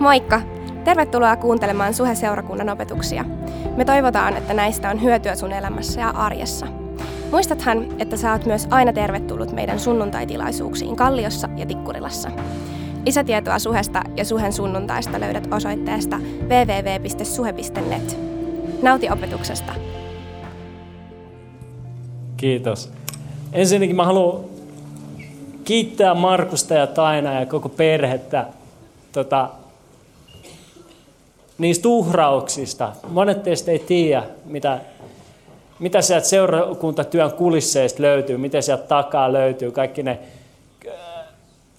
Moikka! Tervetuloa kuuntelemaan Suhe-seurakunnan opetuksia. Me toivotaan, että näistä on hyötyä sun elämässä ja arjessa. Muistathan, että sä oot myös aina tervetullut meidän sunnuntaitilaisuuksiin Kalliossa ja Tikkurilassa. Lisätietoa Suhesta ja Suhen sunnuntaista löydät osoitteesta www.suhe.net. Nauti opetuksesta! Kiitos. Ensinnäkin mä haluan kiittää Markusta ja Taina ja koko perhettä tota, niistä uhrauksista. Monet teistä ei tiedä, mitä, mitä sieltä seurakuntatyön kulisseista löytyy, miten sieltä takaa löytyy, kaikki ne äh,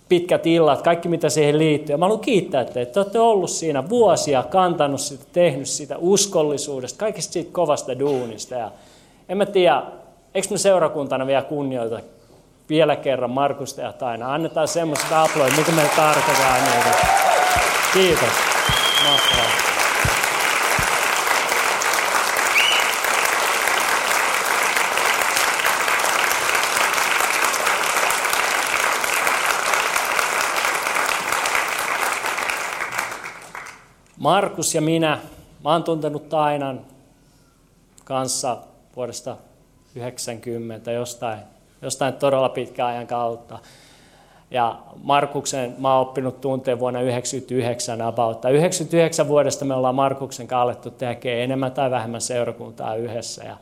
pitkät illat, kaikki mitä siihen liittyy. Mä haluan kiittää teitä, että olette ollut siinä vuosia, kantanut sitä, tehnyt sitä uskollisuudesta, kaikista siitä kovasta duunista. Ja en mä tiedä, eikö me seurakuntana vielä kunnioita vielä kerran Markusta ja Taina. Annetaan semmoiset aplodit, mikä meillä tarkoittaa niitä. Kiitos. Mahtavaa. Markus ja minä, mä oon tuntenut Tainan kanssa vuodesta 90 jostain jostain todella pitkän ajan kautta. Ja Markuksen mä oon oppinut tunteen vuonna 1999 about. 99 vuodesta me ollaan Markuksen kanssa alettu enemmän tai vähemmän seurakuntaa yhdessä. Ja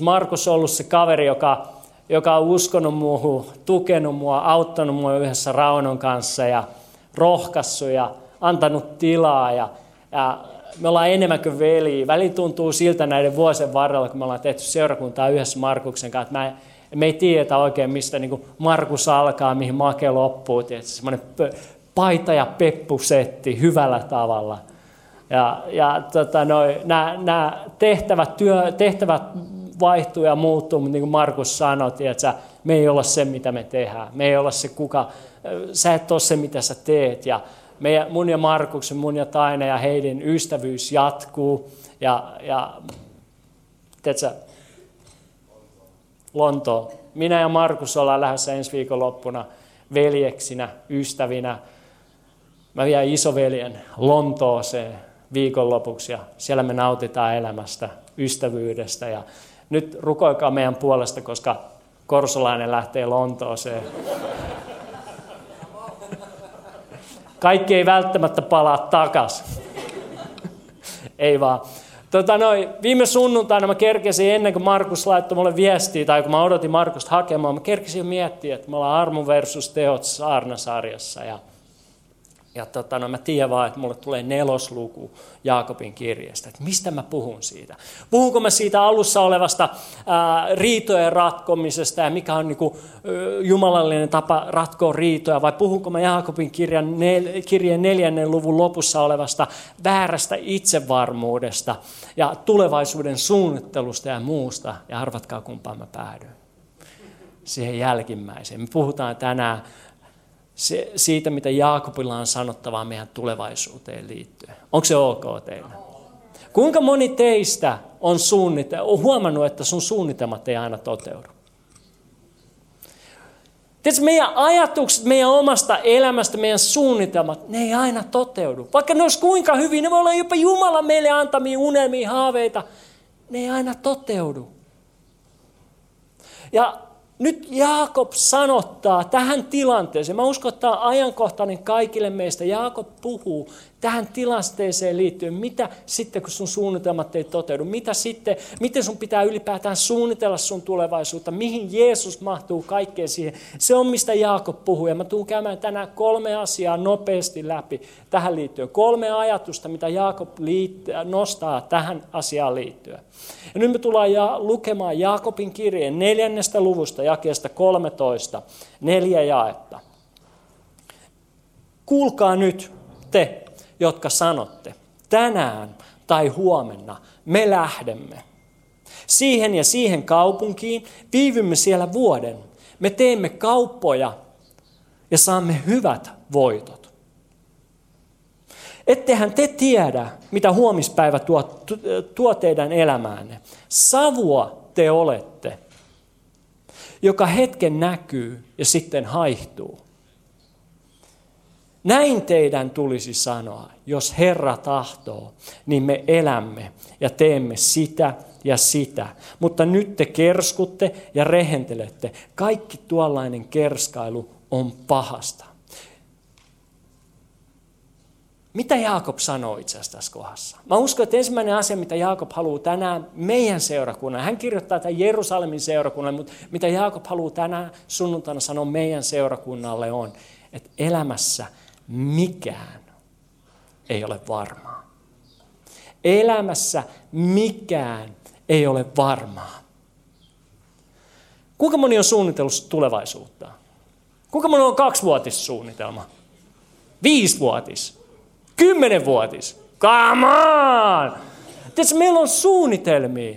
Markus on ollut se kaveri, joka, joka on uskonut muuhun, tukenut mua, auttanut mua yhdessä Raunon kanssa ja rohkassut ja antanut tilaa. Ja, ja me ollaan enemmän kuin veli. Väli tuntuu siltä näiden vuosien varrella, kun me ollaan tehty seurakuntaa yhdessä Markuksen kanssa, että mä me ei tiedä oikein, mistä niin Markus alkaa, mihin Make loppuu. Semmoinen paita- ja peppusetti hyvällä tavalla. Ja, ja tota, nämä tehtävät, työ, tehtävät vaihtuu ja muuttuu, mutta niin kuin Markus sanoi, että me ei olla se, mitä me tehdään. Me ei olla se, kuka, sä et ole se, mitä sä teet. Ja meidän, mun ja Markuksen, mun ja Taina ja heidän ystävyys jatkuu. Ja, ja tiedätkö, Lontoon. Minä ja Markus ollaan lähdössä ensi viikon loppuna veljeksinä, ystävinä. Mä vien isoveljen Lontooseen viikonlopuksi ja siellä me nautitaan elämästä, ystävyydestä. Ja nyt rukoikaa meidän puolesta, koska Korsolainen lähtee Lontooseen. Kaikki ei välttämättä palaa takas. ei vaan. Tota noin, viime sunnuntaina mä kerkesin ennen kuin Markus laittoi mulle viestiä, tai kun mä odotin Markusta hakemaan, mä kerkesin jo miettiä, että me ollaan armo versus teot saarnasarjassa. Ja ja tota, no mä tiedän vaan, että mulle tulee nelosluku Jaakobin kirjasta. Että mistä mä puhun siitä? Puhunko mä siitä alussa olevasta ää, riitojen ratkomisesta ja mikä on niinku, jumalallinen tapa ratkoa riitoja? Vai puhunko mä Jaakobin kirjan nel, kirjan neljännen luvun lopussa olevasta väärästä itsevarmuudesta ja tulevaisuuden suunnittelusta ja muusta? Ja arvatkaa kumpaan mä päädyin. Siihen jälkimmäiseen. Me puhutaan tänään se, siitä, mitä Jaakobilla on sanottavaa meidän tulevaisuuteen liittyen. Onko se ok teille? Kuinka moni teistä on, suunnite- on huomannut, että sun suunnitelmat ei aina toteudu? Tiedätkö, meidän ajatukset meidän omasta elämästä, meidän suunnitelmat, ne ei aina toteudu. Vaikka ne olisi kuinka hyvin, ne voi olla jopa Jumala meille antamia unelmia, haaveita, ne ei aina toteudu. Ja nyt Jaakob sanottaa tähän tilanteeseen, mä uskon, että tämä on ajankohtainen kaikille meistä. Jaakob puhuu tähän tilanteeseen liittyen, mitä sitten kun sun suunnitelmat ei toteudu, mitä sitten, miten sun pitää ylipäätään suunnitella sun tulevaisuutta, mihin Jeesus mahtuu kaikkeen siihen. Se on mistä Jaakob puhuu ja mä tuun käymään tänään kolme asiaa nopeasti läpi tähän liittyen. Kolme ajatusta, mitä Jaakob liittää, nostaa tähän asiaan liittyen. Ja nyt me tullaan ja lukemaan Jaakobin kirjeen neljännestä luvusta, jakeesta 13, neljä jaetta. Kuulkaa nyt te, jotka sanotte, tänään tai huomenna me lähdemme siihen ja siihen kaupunkiin, viivymme siellä vuoden, me teemme kauppoja ja saamme hyvät voitot. Ettehän te tiedä, mitä huomispäivä tuo, tuo teidän elämäänne. Savua te olette, joka hetken näkyy ja sitten haihtuu. Näin teidän tulisi sanoa, jos Herra tahtoo, niin me elämme ja teemme sitä ja sitä. Mutta nyt te kerskutte ja rehentelette. Kaikki tuollainen kerskailu on pahasta. Mitä Jaakob sanoo itse asiassa tässä kohdassa? Mä uskon, että ensimmäinen asia, mitä Jaakob haluaa tänään meidän seurakunnan, hän kirjoittaa tämän Jerusalemin seurakunnalle, mutta mitä Jaakob haluaa tänään sunnuntaina sanoa meidän seurakunnalle on, että elämässä mikään ei ole varmaa. Elämässä mikään ei ole varmaa. Kuinka moni on suunnitellut tulevaisuutta? Kuinka moni on kaksivuotissuunnitelma? Viisivuotis? Kymmenenvuotis? Come on! Tiedätkö, meillä on suunnitelmia.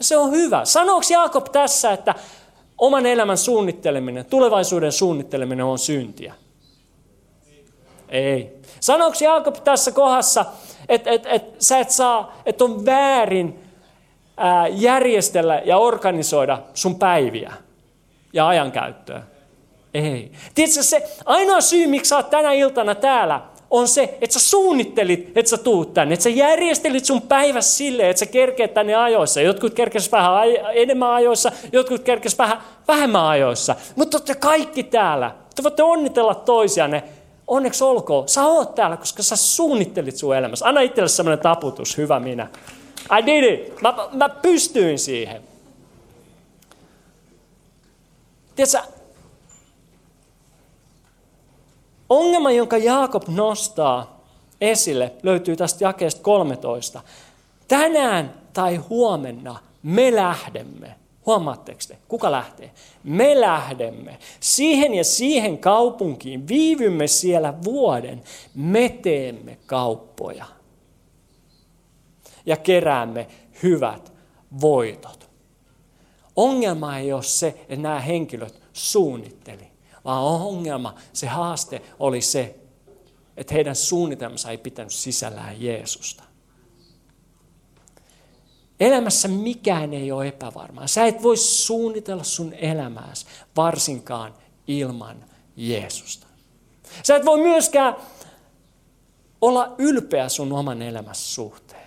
Se on hyvä. Sanooko Jaakob tässä, että oman elämän suunnitteleminen, tulevaisuuden suunnitteleminen on syntiä? Ei. Sanooko Jaakob tässä kohdassa, että et, et, sä et saa, että on väärin ää, järjestellä ja organisoida sun päiviä ja ajankäyttöä? Ei. Tiedätkö se ainoa syy, miksi sä oot tänä iltana täällä, on se, että sä suunnittelit, että sä tuut tänne. Että sä järjestelit sun päivässä silleen, että sä kerkeet tänne ajoissa. Jotkut kerkes vähän enemmän ajoissa, jotkut kerkes vähän vähemmän ajoissa. Mutta olette kaikki täällä. Te voitte onnitella toisianne. Onneksi olkoon. Sä oot täällä, koska sä suunnittelit sun elämässä. Anna itselle semmoinen taputus. Hyvä minä. I did it. Mä, mä pystyin siihen. Tiedätkö, Ongelma, jonka Jaakob nostaa esille, löytyy tästä jakeesta 13. Tänään tai huomenna me lähdemme. Huomaatteko te? Kuka lähtee? Me lähdemme siihen ja siihen kaupunkiin, viivymme siellä vuoden, me teemme kauppoja ja keräämme hyvät voitot. Ongelma ei ole se, että nämä henkilöt suunnitteli vaan ongelma, se haaste oli se, että heidän suunnitelmansa ei pitänyt sisällään Jeesusta. Elämässä mikään ei ole epävarmaa. Sä et voi suunnitella sun elämääsi varsinkaan ilman Jeesusta. Sä et voi myöskään olla ylpeä sun oman elämässä suhteen.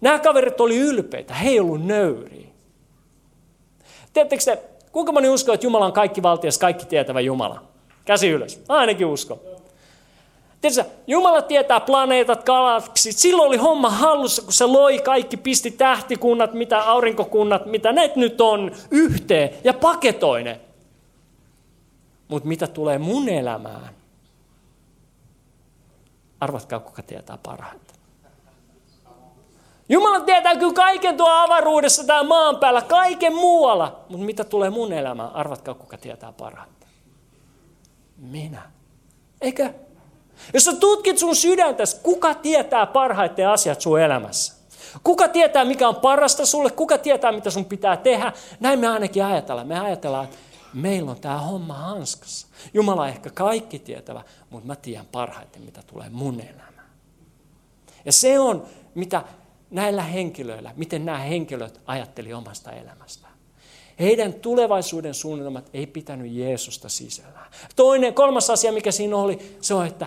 Nämä kaverit oli ylpeitä, he ei ollut nöyriä. Tiedättekö te, Kuinka moni uskoo, että Jumala on kaikki valtias, kaikki tietävä Jumala? Käsi ylös. Ainakin usko. Tiedätkö, Jumala tietää planeetat, galaksit. Silloin oli homma hallussa, kun se loi kaikki, pisti tähtikunnat, mitä aurinkokunnat, mitä ne nyt on, yhteen ja paketoi ne. Mutta mitä tulee mun elämään? Arvatkaa, kuka tietää parhaiten. Jumala tietää kyllä kaiken tuo avaruudessa tai maan päällä, kaiken muualla. Mutta mitä tulee mun elämään, arvatkaa kuka tietää parhaiten. Minä. Eikö? Jos sä tutkit sun sydäntäsi, kuka tietää parhaiten asiat sun elämässä? Kuka tietää, mikä on parasta sulle? Kuka tietää, mitä sun pitää tehdä? Näin me ainakin ajatellaan. Me ajatellaan, että meillä on tämä homma hanskassa. Jumala on ehkä kaikki tietävä, mutta mä tiedän parhaiten, mitä tulee mun elämään. Ja se on, mitä näillä henkilöillä, miten nämä henkilöt ajatteli omasta elämästään. Heidän tulevaisuuden suunnitelmat ei pitänyt Jeesusta sisällään. Toinen, kolmas asia, mikä siinä oli, se on, että,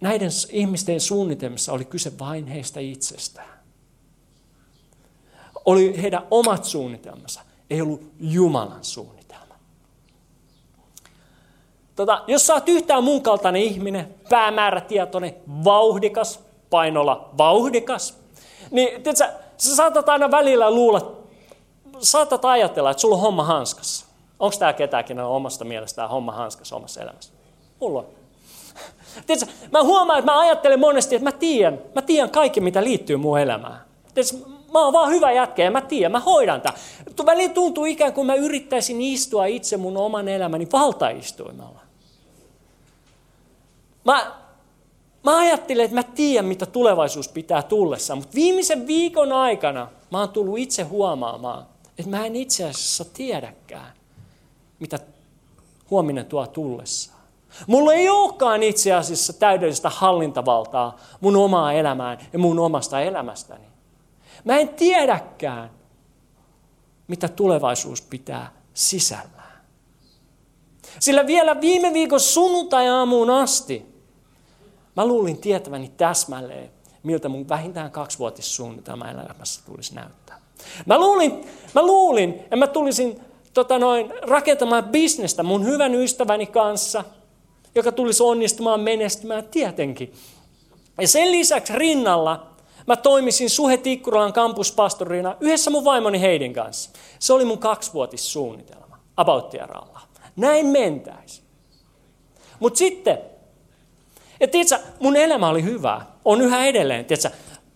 näiden ihmisten suunnitelmissa oli kyse vain heistä itsestään. Oli heidän omat suunnitelmansa, ei ollut Jumalan suunnitelma. Tota, jos sä oot yhtään mun kaltainen ihminen, päämäärätietoinen, vauhdikas, painolla vauhdikas, niin tiedätkö, sä saatat aina välillä luulla, saatat ajatella, että sulla on homma hanskassa. Onko tämä ketäkin on omasta mielestään homma hanskassa omassa elämässä? Mulla on. Tiedätkö, mä huomaan, että mä ajattelen monesti, että mä tiedän, mä tiedän kaikki, mitä liittyy mun elämään. Tiedätkö, mä oon vaan hyvä jätkä ja mä tiedän, mä hoidan tämän. Väliin tuntuu ikään kuin mä yrittäisin istua itse mun oman elämäni valtaistuimella. Mä Mä ajattelin, että mä tiedän, mitä tulevaisuus pitää tullessa, mutta viimeisen viikon aikana mä oon tullut itse huomaamaan, että mä en itse asiassa tiedäkään, mitä huominen tuo tullessaan. Mulla ei olekaan itse asiassa täydellistä hallintavaltaa mun omaa elämään ja mun omasta elämästäni. Mä en tiedäkään, mitä tulevaisuus pitää sisällään. Sillä vielä viime viikon sunnuntai-aamuun asti mä luulin tietäväni täsmälleen, miltä mun vähintään kaksivuotissuunnitelma elämässä tulisi näyttää. Mä luulin, mä luulin että mä tulisin tota noin, rakentamaan bisnestä mun hyvän ystäväni kanssa, joka tulisi onnistumaan menestymään tietenkin. Ja sen lisäksi rinnalla mä toimisin Suhe Tikkuralan kampuspastorina yhdessä mun vaimoni Heidin kanssa. Se oli mun kaksivuotissuunnitelma, about Näin mentäisi. Mutta sitten, että tiiätkö, mun elämä oli hyvä, on yhä edelleen. Tiiätkö,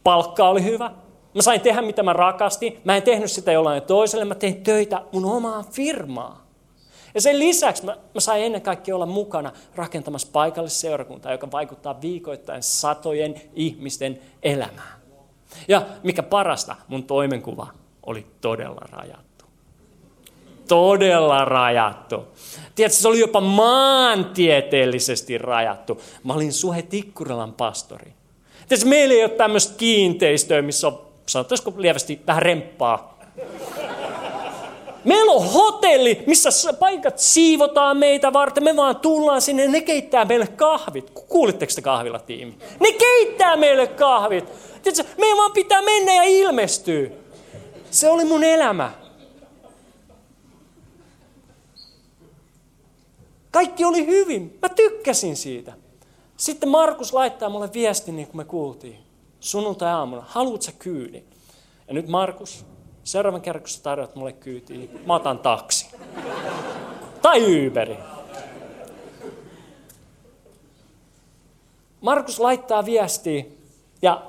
palkka oli hyvä, Mä sain tehdä mitä mä rakastin. Mä en tehnyt sitä jollain toiselle. Mä tein töitä mun omaan firmaa. Ja sen lisäksi mä, mä sain ennen kaikkea olla mukana rakentamassa paikallisseurakuntaa, joka vaikuttaa viikoittain satojen ihmisten elämään. Ja mikä parasta, mun toimenkuva oli todella rajattu. Todella rajattu. Tiedätkö, se oli jopa maantieteellisesti rajattu. Mä olin Suhe Tikkurilan pastori. Tiedätkö, meillä ei ole tämmöistä kiinteistöä, missä on sanotaanko lievästi vähän remppaa. Meillä on hotelli, missä paikat siivotaan meitä varten. Me vaan tullaan sinne ne keittää meille kahvit. Kuulitteko te kahvilatiimi? Ne keittää meille kahvit. Tiedätkö, me vaan pitää mennä ja ilmestyä. Se oli mun elämä. Kaikki oli hyvin. Mä tykkäsin siitä. Sitten Markus laittaa mulle viestin, niin kuin me kuultiin sunnuntai-aamuna, haluat sä kyydin? Ja nyt Markus, seuraavan kerran kun sä tarjoat mulle kyytiin, mä otan taksi. Tai Uberi. Markus laittaa viestiä ja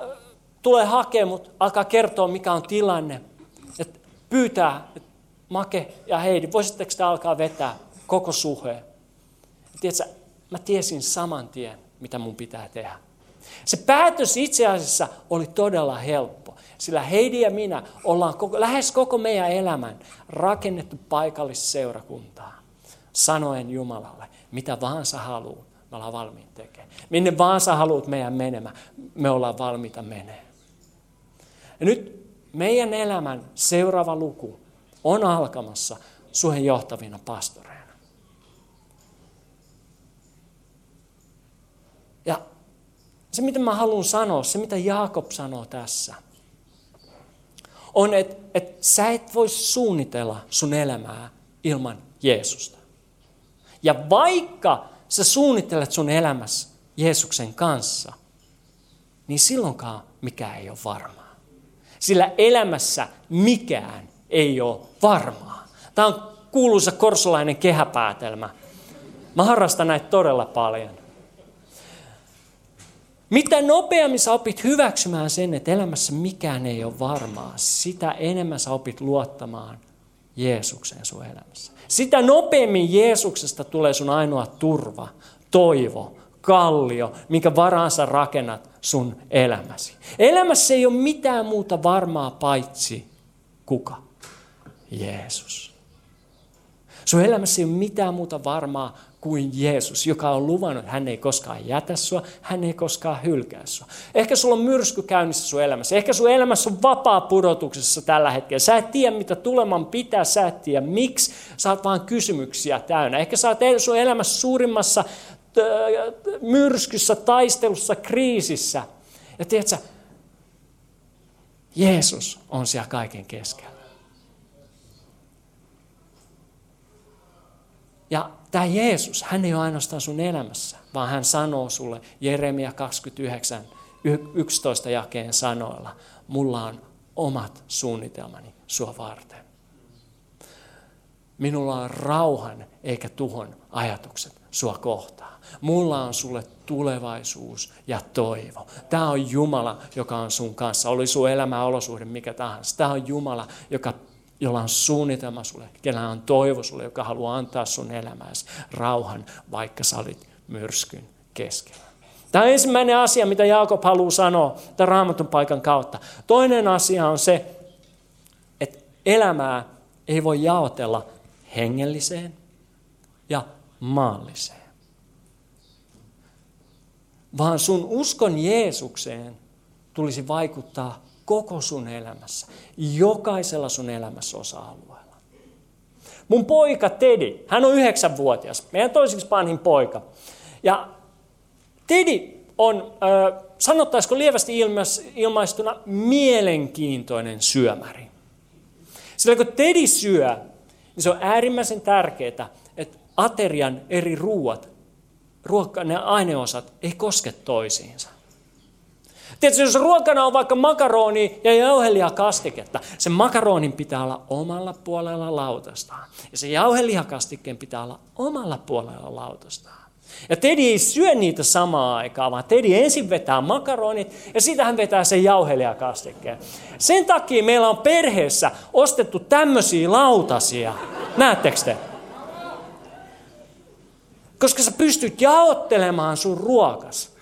tulee hakemaan mut, alkaa kertoa mikä on tilanne. Et pyytää, että Make ja Heidi, voisitteko te alkaa vetää koko suheen? Tiedätkö, mä tiesin saman tien, mitä mun pitää tehdä. Se päätös itse asiassa oli todella helppo, sillä Heidi ja minä ollaan koko, lähes koko meidän elämän rakennettu paikallisseurakuntaa. Sanoen Jumalalle, mitä vaan sä haluat, me ollaan valmiit tekemään. Minne vaan sä haluat meidän menemään, me ollaan valmiita menemään. Ja nyt meidän elämän seuraava luku on alkamassa suhen johtavina pastoreina. Se, mitä mä haluan sanoa, se, mitä Jaakob sanoo tässä, on, että, että sä et voi suunnitella sun elämää ilman Jeesusta. Ja vaikka sä suunnittelet sun elämässä Jeesuksen kanssa, niin silloinkaan mikään ei ole varmaa. Sillä elämässä mikään ei ole varmaa. Tämä on kuuluisa korsolainen kehäpäätelmä. Mä harrastan näitä todella paljon. Mitä nopeammin sä opit hyväksymään sen, että elämässä mikään ei ole varmaa, sitä enemmän sä opit luottamaan Jeesukseen sun elämässä. Sitä nopeammin Jeesuksesta tulee sun ainoa turva, toivo, kallio, minkä varaan sä rakennat sun elämäsi. Elämässä ei ole mitään muuta varmaa paitsi kuka? Jeesus. Sun elämässä ei ole mitään muuta varmaa kuin Jeesus, joka on luvannut, että hän ei koskaan jätä sua, hän ei koskaan hylkää sua. Ehkä sulla on myrsky käynnissä sun elämässä, ehkä sun elämässä on vapaa pudotuksessa tällä hetkellä. Sä et tiedä, mitä tuleman pitää, sä et tiedä miksi, sä oot vaan kysymyksiä täynnä. Ehkä sä oot sun elämässä suurimmassa myrskyssä, taistelussa, kriisissä. Ja tiedätkö, Jeesus on siellä kaiken keskellä. Ja tämä Jeesus, hän ei ole ainoastaan sun elämässä, vaan hän sanoo sulle Jeremia 29, 11 jakeen sanoilla, mulla on omat suunnitelmani sua varten. Minulla on rauhan eikä tuhon ajatukset sua kohtaan. Mulla on sulle tulevaisuus ja toivo. Tämä on Jumala, joka on sun kanssa. Oli sun elämä olosuhde mikä tahansa. Tämä on Jumala, joka jolla on suunnitelma sulle, kenellä on toivo sulle, joka haluaa antaa sun elämääsi rauhan, vaikka sä olit myrskyn keskellä. Tämä on ensimmäinen asia, mitä Jaakob haluaa sanoa tämän raamatun paikan kautta. Toinen asia on se, että elämää ei voi jaotella hengelliseen ja maalliseen. Vaan sun uskon Jeesukseen tulisi vaikuttaa koko sun elämässä, jokaisella sun elämässä osa-alueella. Mun poika Tedi, hän on yhdeksänvuotias, meidän toiseksi vanhin poika. Ja Tedi on, sanottaisiko lievästi ilmaistuna, mielenkiintoinen syömäri. Sillä kun Tedi syö, niin se on äärimmäisen tärkeää, että aterian eri ruuat, ruokka, ne aineosat, ei koske toisiinsa. Tiedätkö, jos ruokana on vaikka makaroni ja jauhelihakastiketta, sen makaronin pitää olla omalla puolella lautastaan. Ja se jauhelihakastikkeen pitää olla omalla puolella lautastaan. Ja Tedi ei syö niitä samaa aikaa, vaan Tedi ensin vetää makaronit ja sitten hän vetää sen jauhelihakastikkeen. Sen takia meillä on perheessä ostettu tämmöisiä lautasia. Näettekö te? Koska sä pystyt jaottelemaan sun ruokas.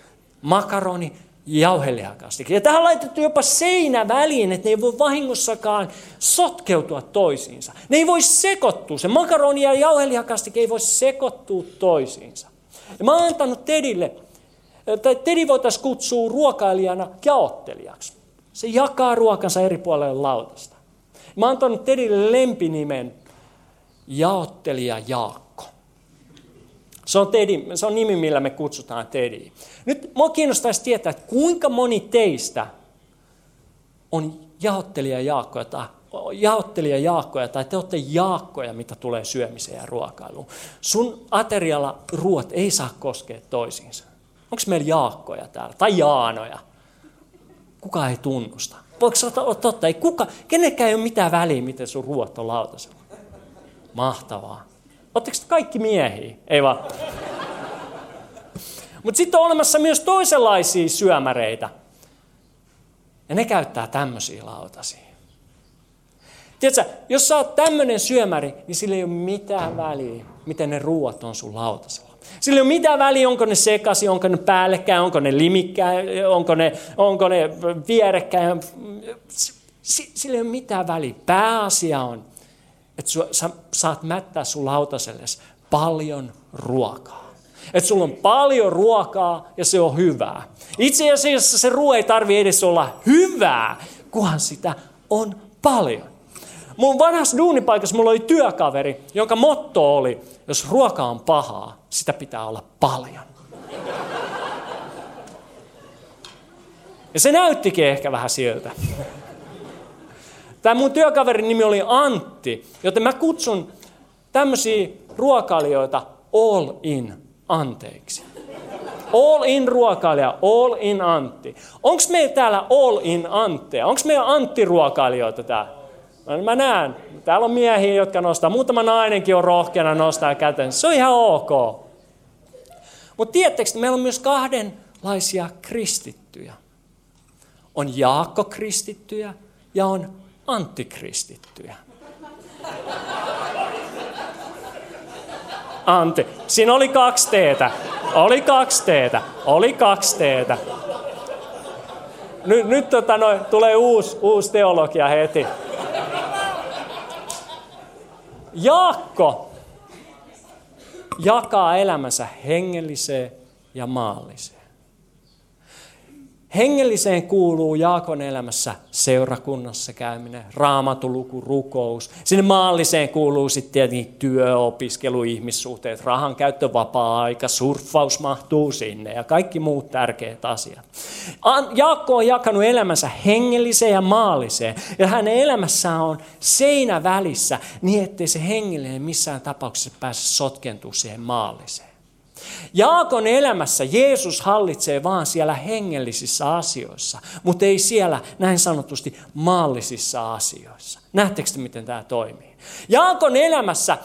Makaroni, jauhelihakastike. Ja tähän on laitettu jopa seinä väliin, että ne ei voi vahingossakaan sotkeutua toisiinsa. Ne ei voi sekoittua. Se makaroni ja jauhelihakastike ei voi sekoittua toisiinsa. Ja mä oon antanut Tedille, tai Tedi voitaisiin kutsua ruokailijana jaottelijaksi. Se jakaa ruokansa eri puolelle lautasta. Mä oon antanut Tedille lempinimen jaottelija Jaakko. Se on, Tedi, se on nimi, millä me kutsutaan Tedi. Nyt mua kiinnostaisi tietää, että kuinka moni teistä on jaottelija Jaakkoja tai jaottelija Jaakkoja tai te olette Jaakkoja, mitä tulee syömiseen ja ruokailuun. Sun aterialla ruoat ei saa koskea toisiinsa. Onko meillä Jaakkoja täällä? Tai Jaanoja? Kuka ei tunnusta? Voiko se olla totta? Ei kuka, kenenkään ei ole mitään väliä, miten sun ruoat on lautasella. Mahtavaa. Oletteko kaikki miehiä? Ei vaan. Mutta sitten on olemassa myös toisenlaisia syömäreitä. Ja ne käyttää tämmöisiä lautasia. Tiedätkö, jos sä oot tämmöinen syömäri, niin sillä ei ole mitään väliä, miten ne ruuat on sun lautasella. Sillä ei ole mitään väliä, onko ne sekasi, onko ne päällekkäin, onko ne limikkäin, onko ne, onko ne vierekkäin. Sillä ei ole mitään väliä. Pääasia on, että sä saat mättää sun lautaselles paljon ruokaa. Että sulla on paljon ruokaa ja se on hyvää. Itse asiassa se ruoa ei tarvi edes olla hyvää, kunhan sitä on paljon. Mun vanhassa duunipaikassa mulla oli työkaveri, jonka motto oli, jos ruoka on pahaa, sitä pitää olla paljon. Ja se näyttikin ehkä vähän siltä. Tämä mun työkaverin nimi oli Antti, joten mä kutsun tämmöisiä ruokailijoita all in anteeksi. All in ruokailija, all in Antti. Onko meillä täällä all in Antteja? Onko meillä Antti-ruokailijoita täällä? No, mä näen, täällä on miehiä, jotka nostaa. Muutama nainenkin on rohkeana nostaa käten. Se on ihan ok. Mutta tiedättekö, meillä on myös kahdenlaisia kristittyjä. On Jaakko-kristittyjä ja on antikristittyjä. Antti. Siinä oli kaksi teetä. Oli kaksi teetä. Oli kaksi teetä. Nyt, nyt tota, no, tulee uusi, uusi teologia heti. Jaakko jakaa elämänsä hengelliseen ja maalliseen. Hengelliseen kuuluu Jaakon elämässä seurakunnassa käyminen, raamatuluku, rukous. Sinne maalliseen kuuluu sitten tietenkin työ, opiskelu, ihmissuhteet, rahan käyttö, vapaa-aika, surffaus mahtuu sinne ja kaikki muut tärkeät asiat. Jaakko on jakanut elämänsä hengelliseen ja maalliseen ja hänen elämässään on seinä välissä niin, ettei se hengellinen missään tapauksessa pääse sotkentua siihen maalliseen. Jaakon elämässä Jeesus hallitsee vaan siellä hengellisissä asioissa, mutta ei siellä näin sanotusti maallisissa asioissa. Näettekö miten tämä toimii? Jaakon elämässä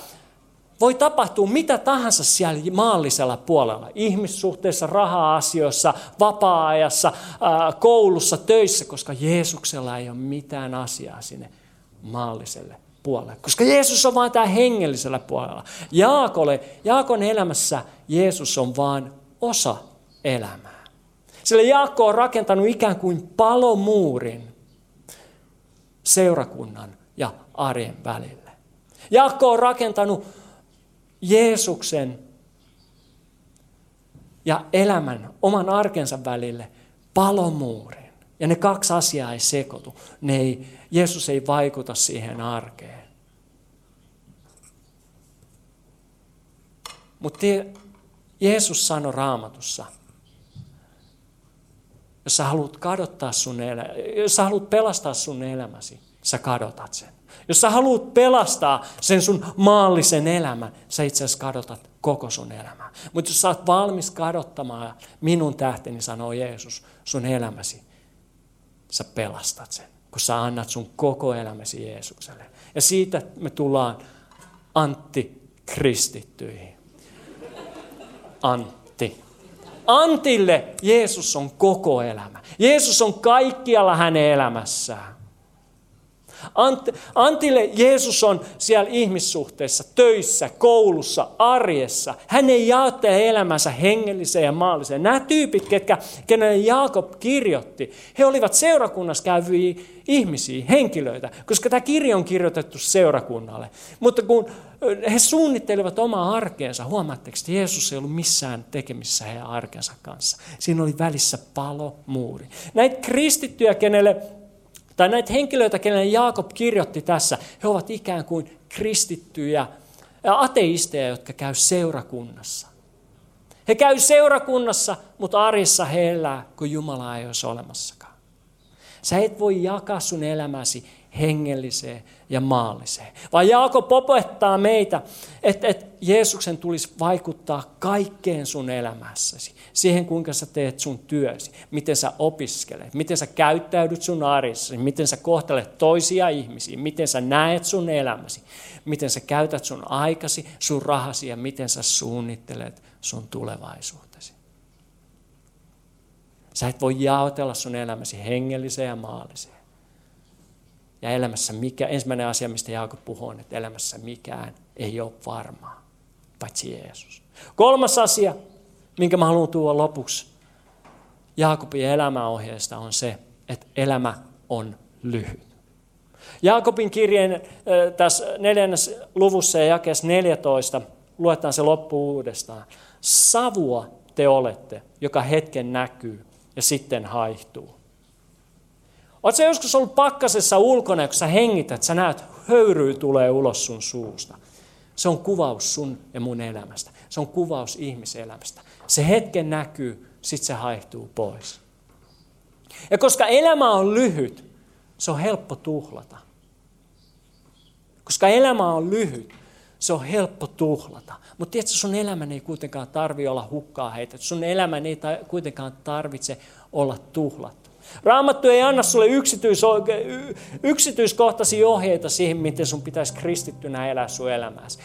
voi tapahtua mitä tahansa siellä maallisella puolella. Ihmissuhteissa, raha-asioissa, vapaa-ajassa, koulussa, töissä, koska Jeesuksella ei ole mitään asiaa sinne maalliselle puolelle. Koska Jeesus on vain tämä hengellisellä puolella. Jaakolle, Jaakon elämässä Jeesus on vain osa elämää. Sillä Jaakko on rakentanut ikään kuin palomuurin seurakunnan ja arjen välille. Jaakko on rakentanut Jeesuksen ja elämän, oman arkensa välille palomuurin. Ja ne kaksi asiaa ei sekoitu. Ne ei, Jeesus ei vaikuta siihen arkeen. Mutta Jeesus sanoi raamatussa, jos sä haluat kadottaa sun elä, jos sä haluat pelastaa sun elämäsi, sä kadotat sen. Jos sä haluat pelastaa sen sun maallisen elämän, sä itse asiassa kadotat koko sun elämää. Mutta jos sä oot valmis kadottamaan minun tähteni, sanoo Jeesus, sun elämäsi, sä pelastat sen, kun sä annat sun koko elämäsi Jeesukselle. Ja siitä me tullaan antikristittyihin. Antti. Antille Jeesus on koko elämä. Jeesus on kaikkialla hänen elämässään. Ant, Antille Jeesus on siellä ihmissuhteessa, töissä, koulussa, arjessa. Hän ei jaottele elämänsä hengelliseen ja maalliseen. Nämä tyypit, ketkä, kenelle Jaakob kirjoitti, he olivat seurakunnassa käyviä ihmisiä, henkilöitä, koska tämä kirja on kirjoitettu seurakunnalle. Mutta kun he suunnittelivat omaa arkeensa, huomaatteko, että Jeesus ei ollut missään tekemissä heidän arkensa kanssa. Siinä oli välissä palo, muuri. Näitä kristittyjä, kenelle tai näitä henkilöitä, kenelle Jaakob kirjoitti tässä, he ovat ikään kuin kristittyjä ateisteja, jotka käy seurakunnassa. He käy seurakunnassa, mutta arjessa he elää, kun Jumala ei olisi olemassakaan. Sä et voi jakaa sun elämäsi hengelliseen ja maalliseen. Vaan Jaakob opettaa meitä, että, että Jeesuksen tulisi vaikuttaa kaikkeen sun elämässäsi. Siihen, kuinka sä teet sun työsi, miten sä opiskelet, miten sä käyttäydyt sun arjessasi, miten sä kohtelet toisia ihmisiä, miten sä näet sun elämäsi, miten sä käytät sun aikasi, sun rahasi ja miten sä suunnittelet sun tulevaisuutesi. Sä et voi jaotella sun elämäsi hengelliseen ja maalliseen. Ja elämässä mikä, ensimmäinen asia, mistä Jaakob puhuu, on, että elämässä mikään ei ole varmaa, paitsi Jeesus. Kolmas asia, minkä mä haluan tuoda lopuksi Jaakobin elämäohjeesta, on se, että elämä on lyhyt. Jaakobin kirjeen tässä neljännes luvussa ja jakeessa 14, luetaan se loppu uudestaan. Savua te olette, joka hetken näkyy ja sitten haihtuu. Oletko joskus ollut pakkasessa ulkona, kun sä hengität, sä näet, höyryy tulee ulos sun suusta. Se on kuvaus sun ja mun elämästä. Se on kuvaus ihmiselämästä. Se hetken näkyy, sitten se haihtuu pois. Ja koska elämä on lyhyt, se on helppo tuhlata. Koska elämä on lyhyt, se on helppo tuhlata. Mutta tiedätkö, sun elämän ei kuitenkaan tarvitse olla hukkaa heitä. Sun elämän ei kuitenkaan tarvitse olla tuhlattu. Raamattu ei anna sulle yksityis, yksityiskohtaisia ohjeita siihen, miten sun pitäisi kristittynä elää sun elämässä.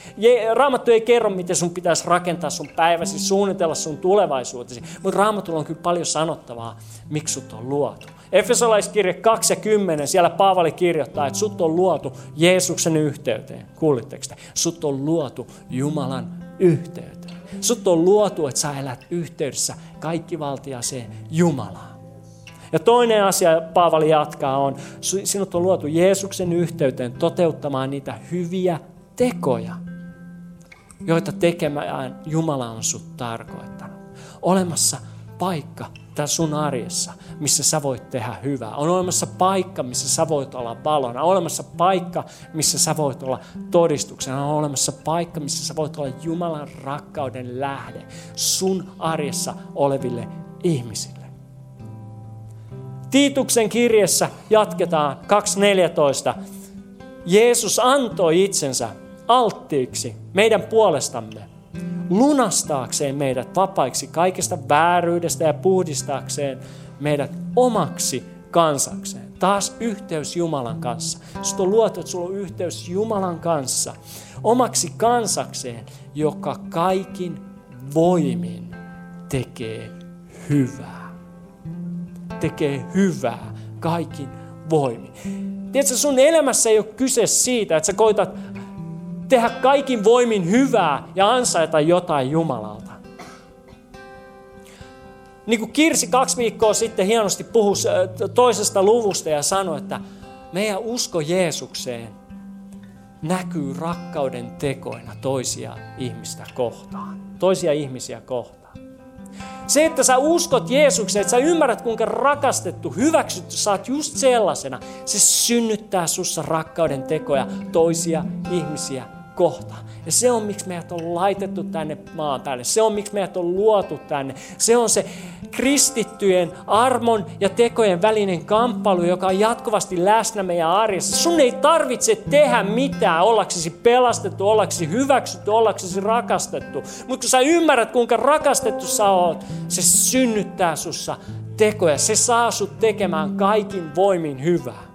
Raamattu ei kerro, miten sun pitäisi rakentaa sun päiväsi, suunnitella sun tulevaisuutesi, mutta Raamatulla on kyllä paljon sanottavaa, miksi sut on luotu. Efesolaiskirje 2 ja 10, siellä Paavali kirjoittaa, että sut on luotu Jeesuksen yhteyteen. Kuulitteko te? Sut on luotu Jumalan yhteyteen. Sut on luotu, että sä elät yhteydessä kaikkivaltiaseen Jumalaan. Ja toinen asia, Paavali jatkaa, on, sinut on luotu Jeesuksen yhteyteen toteuttamaan niitä hyviä tekoja, joita tekemään Jumala on sut tarkoittanut. Olemassa paikka tässä sun arjessa, missä sä voit tehdä hyvää. On olemassa paikka, missä sä voit olla valona. On olemassa paikka, missä sä voit olla todistuksena. On olemassa paikka, missä sä voit olla Jumalan rakkauden lähde sun arjessa oleville ihmisille. Tiituksen kirjassa jatketaan 2.14. Jeesus antoi itsensä alttiiksi meidän puolestamme, lunastaakseen meidät vapaiksi kaikesta vääryydestä ja puhdistaakseen meidät omaksi kansakseen. Taas yhteys Jumalan kanssa. Sut on luotu, että sulla on yhteys Jumalan kanssa. Omaksi kansakseen, joka kaikin voimin tekee hyvää tekee hyvää kaikin voimin. Tiedätkö, sun elämässä ei ole kyse siitä, että sä koitat tehdä kaikin voimin hyvää ja ansaita jotain Jumalalta. Niin kuin Kirsi kaksi viikkoa sitten hienosti puhui äh, toisesta luvusta ja sanoi, että meidän usko Jeesukseen näkyy rakkauden tekoina toisia ihmistä kohtaan, toisia ihmisiä kohtaan. Se, että sä uskot Jeesukseen, että sä ymmärrät kuinka rakastettu, hyväksytty sä oot just sellaisena, se synnyttää sussa rakkauden tekoja toisia ihmisiä kohta. Ja se on, miksi meidät on laitettu tänne maan päälle. Se on, miksi meidät on luotu tänne. Se on se kristittyjen armon ja tekojen välinen kamppailu, joka on jatkuvasti läsnä meidän arjessa. Sun ei tarvitse tehdä mitään ollaksesi pelastettu, ollaksesi hyväksytty, ollaksesi rakastettu. Mutta kun sä ymmärrät, kuinka rakastettu sä oot, se synnyttää sussa tekoja. Se saa sut tekemään kaikin voimin hyvää.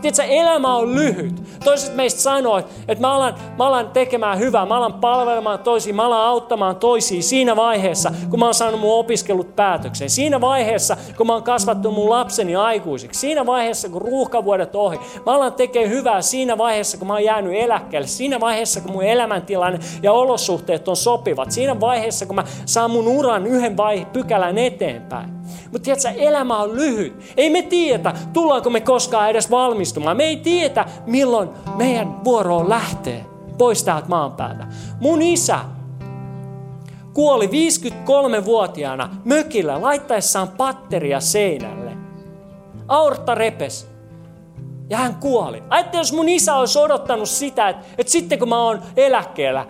Tiedätkö, elämä on lyhyt. Toiset meistä sanoo, että mä alan, mä alan tekemään hyvää, mä alan palvelemaan toisiin, mä alan auttamaan toisiin siinä vaiheessa, kun mä oon saanut mun opiskelut päätökseen. Siinä vaiheessa, kun mä oon kasvattu mun lapseni aikuisiksi. Siinä vaiheessa, kun ruuhkavuodet ohi. Mä alan tekemään hyvää siinä vaiheessa, kun mä oon jäänyt eläkkeelle. Siinä vaiheessa, kun mun elämäntilanne ja olosuhteet on sopivat. Siinä vaiheessa, kun mä saan mun uran yhden vai pykälän eteenpäin. Mutta tiedätkö, elämä on lyhyt. Ei me tiedä, tullaanko me koskaan edes valmistumaan. Me ei tiedä, milloin meidän vuoro lähtee pois täältä maan päältä. Mun isä kuoli 53-vuotiaana mökillä laittaessaan patteria seinälle. Aorta repes. Ja hän kuoli. Ajattelin, jos mun isä olisi odottanut sitä, että, että sitten kun mä oon eläkkeellä,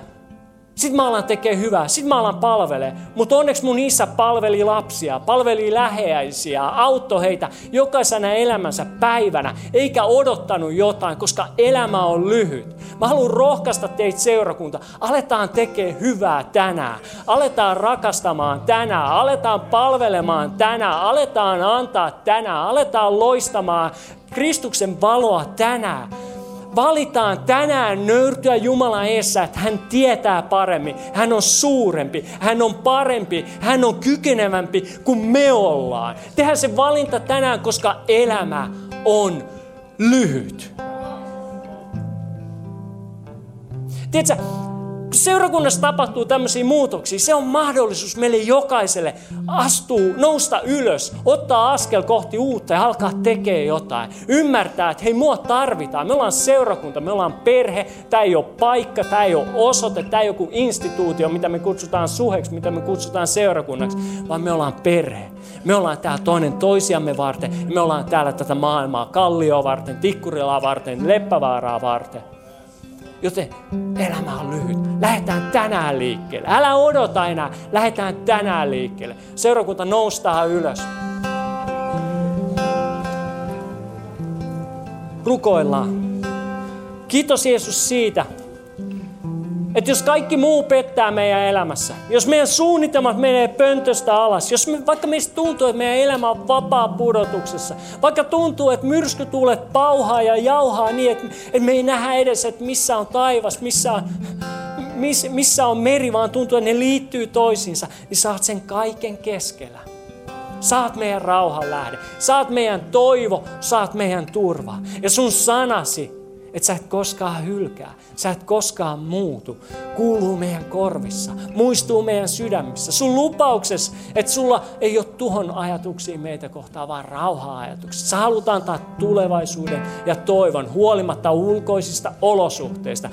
sitten mä alan tekee hyvää, sitten mä alan palvelee. Mutta onneksi mun isä palveli lapsia, palveli läheisiä, auttoi heitä jokaisena elämänsä päivänä, eikä odottanut jotain, koska elämä on lyhyt. Mä haluan rohkaista teitä seurakunta. Aletaan tekee hyvää tänään. Aletaan rakastamaan tänään. Aletaan palvelemaan tänään. Aletaan antaa tänään. Aletaan loistamaan Kristuksen valoa tänään valitaan tänään nöyrtyä Jumalan eessä, että hän tietää paremmin, hän on suurempi, hän on parempi, hän on kykenevämpi kuin me ollaan. Tehdään se valinta tänään, koska elämä on lyhyt. Tiedätkö, kun seurakunnassa tapahtuu tämmöisiä muutoksia, se on mahdollisuus meille jokaiselle astua, nousta ylös, ottaa askel kohti uutta ja alkaa tekemään jotain. Ymmärtää, että hei, mua tarvitaan. Me ollaan seurakunta, me ollaan perhe, tämä ei ole paikka, tämä ei ole osoite, tämä ei ole joku instituutio, mitä me kutsutaan suheksi, mitä me kutsutaan seurakunnaksi, vaan me ollaan perhe. Me ollaan täällä toinen toisiamme varten, me ollaan täällä tätä maailmaa Kallioa varten, Tikkurilaa varten, Leppävaaraa varten. Joten elämä on lyhyt. Lähdetään tänään liikkeelle. Älä odota enää. Lähdetään tänään liikkeelle. Seurakunta noustaa ylös. Rukoillaan. Kiitos Jeesus siitä, että jos kaikki muu pettää meidän elämässä, jos meidän suunnitelmat menee pöntöstä alas, jos me, vaikka meistä tuntuu, että meidän elämä on vapaa pudotuksessa, vaikka tuntuu, että myrskytuulet pauhaa ja jauhaa niin, että, että me ei nähdä edes, että missä on taivas, missä on, miss, missä on meri, vaan tuntuu, että ne liittyy toisiinsa, niin saat sen kaiken keskellä. Saat meidän rauhan lähde, saat meidän toivo, saat meidän turva. Ja sun sanasi, että sä et koskaan hylkää, sä et koskaan muutu, kuuluu meidän korvissa, muistuu meidän sydämissä. Sun lupauksessa, että sulla ei ole tuhon ajatuksia meitä kohtaan, vaan rauha-ajatuksia. Sä haluat antaa tulevaisuuden ja toivon huolimatta ulkoisista olosuhteista,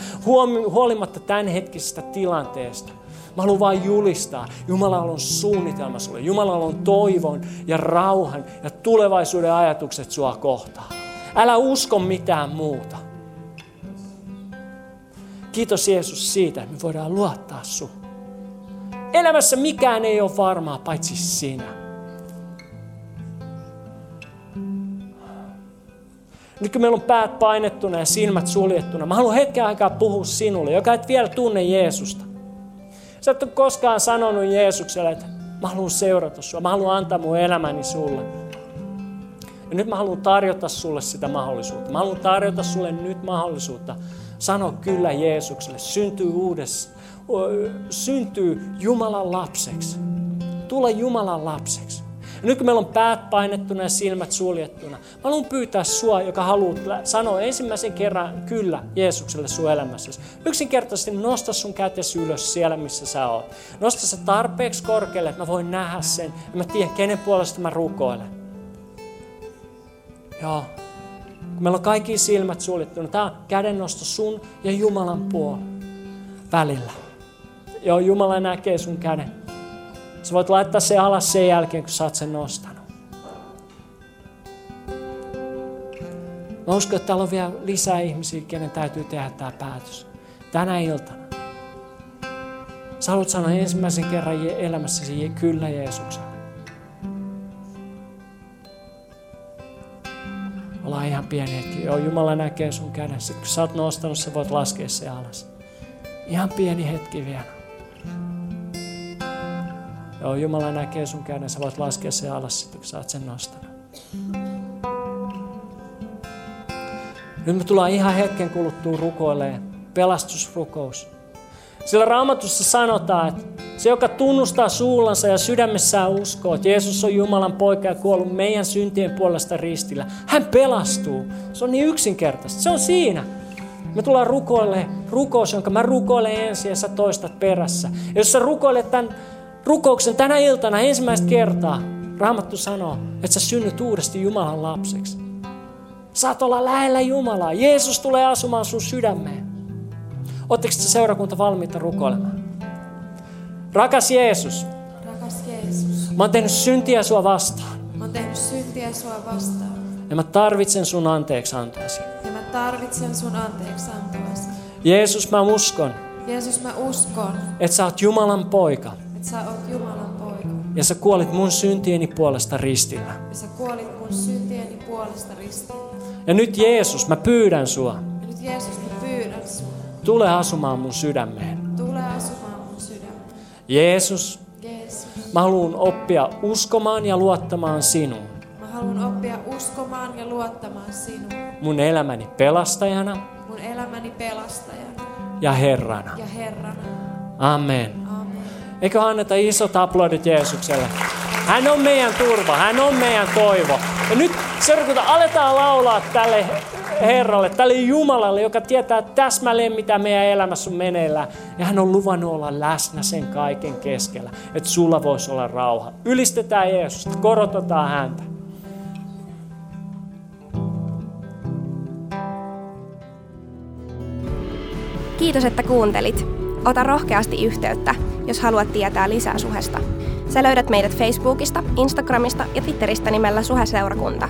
huolimatta tämänhetkisestä tilanteesta. Mä haluan vain julistaa, Jumalalla on suunnitelma sulle. Jumalalla on toivon ja rauhan ja tulevaisuuden ajatukset sua kohtaan. Älä usko mitään muuta. Kiitos Jeesus siitä, että me voidaan luottaa sun. Elämässä mikään ei ole varmaa, paitsi sinä. Nyt kun meillä on päät painettuna ja silmät suljettuna, mä haluan hetken aikaa puhua sinulle, joka et vielä tunne Jeesusta. Sä et ole koskaan sanonut Jeesukselle, että mä haluan seurata sua, mä haluan antaa mun elämäni sulle. Ja nyt mä haluan tarjota sulle sitä mahdollisuutta. Mä haluan tarjota sulle nyt mahdollisuutta Sano kyllä Jeesukselle. Syntyy uudessa, syntyy Jumalan lapseksi. Tule Jumalan lapseksi. Ja nyt kun meillä on päät painettuna ja silmät suljettuna, mä haluan pyytää sua, joka haluat sanoa ensimmäisen kerran kyllä Jeesukselle sun elämässäsi. Yksinkertaisesti nosta sun kätesi ylös siellä, missä sä oot. Nosta se tarpeeksi korkealle, että mä voin nähdä sen ja mä tiedän, kenen puolesta mä rukoilen. Joo, meillä on kaikki silmät suljettuna, tämä on kädennosto sun ja Jumalan puolella välillä. Joo, Jumala näkee sun käden. Sä voit laittaa se alas sen jälkeen, kun sä oot sen nostanut. Mä uskon, että täällä on vielä lisää ihmisiä, kenen täytyy tehdä tämä päätös. tänä iltana sä haluat sanoa ensimmäisen kerran elämässäsi kyllä Jeesukselle. Ollaan ihan pieni hetki. Joo, Jumala näkee sun kädessä. Kun sä oot nostanut, sä voit laskea se alas. Ihan pieni hetki vielä. Joo, Jumala näkee sun käden, sä voit laskea se alas sitten, kun sä oot sen nostanut. Nyt me tullaan ihan hetken kuluttua rukoilemaan. Pelastusrukous. Sillä raamatussa sanotaan, että se, joka tunnustaa suullansa ja sydämessään uskoo, että Jeesus on Jumalan poika ja kuollut meidän syntien puolesta ristillä, hän pelastuu. Se on niin yksinkertaista. Se on siinä. Me tullaan rukoilemaan rukous, jonka mä rukoilen ensin ja sä toistat perässä. Ja jos sä rukoilet tämän rukouksen tänä iltana ensimmäistä kertaa, Raamattu sanoo, että sä synnyt uudesti Jumalan lapseksi. Saat olla lähellä Jumalaa. Jeesus tulee asumaan sun sydämeen. Oletteko te seurakunta valmiita rukoilemaan? Rakas Jeesus. Rakas Jeesus. Mä oon tehnyt syntiä sua vastaan. Mä oon tehnyt syntiä sua vastaan. Ja mä tarvitsen sun anteeksi antoasi. Ja mä tarvitsen sun anteeksi antoasi. Jeesus, mä uskon. Jeesus, mä uskon. Että sä oot Jumalan poika. Että sä oot Jumalan poika. Ja sä kuolit mun syntieni puolesta ristillä. Ja sä kuolit mun syntieni puolesta ristillä. Ja nyt Jeesus, mä pyydän sua. Ja nyt Jeesus. Tule asumaan mun sydämeen. Tule asumaan mun sydämeen. Jeesus, Jeesus. mä haluan oppia uskomaan ja luottamaan sinuun. Mä haluan oppia uskomaan ja luottamaan sinuun. Mun elämäni pelastajana Mun elämäni pelastajana ja Herrana. ja Herrana. Amen. Amen. Eikö anneta isot aplodit Jeesukselle? Hän on meidän turva, hän on meidän toivo. Ja nyt seurakunta aletaan laulaa tälle Herralle, tälle Jumalalle, joka tietää täsmälleen, mitä meidän elämässä on meneillään. Ja hän on luvannut olla läsnä sen kaiken keskellä, että sulla voisi olla rauha. Ylistetään Jeesusta, korotetaan häntä. Kiitos, että kuuntelit. Ota rohkeasti yhteyttä, jos haluat tietää lisää suhesta. Sä löydät meidät Facebookista, Instagramista ja Twitteristä nimellä Suheseurakunta.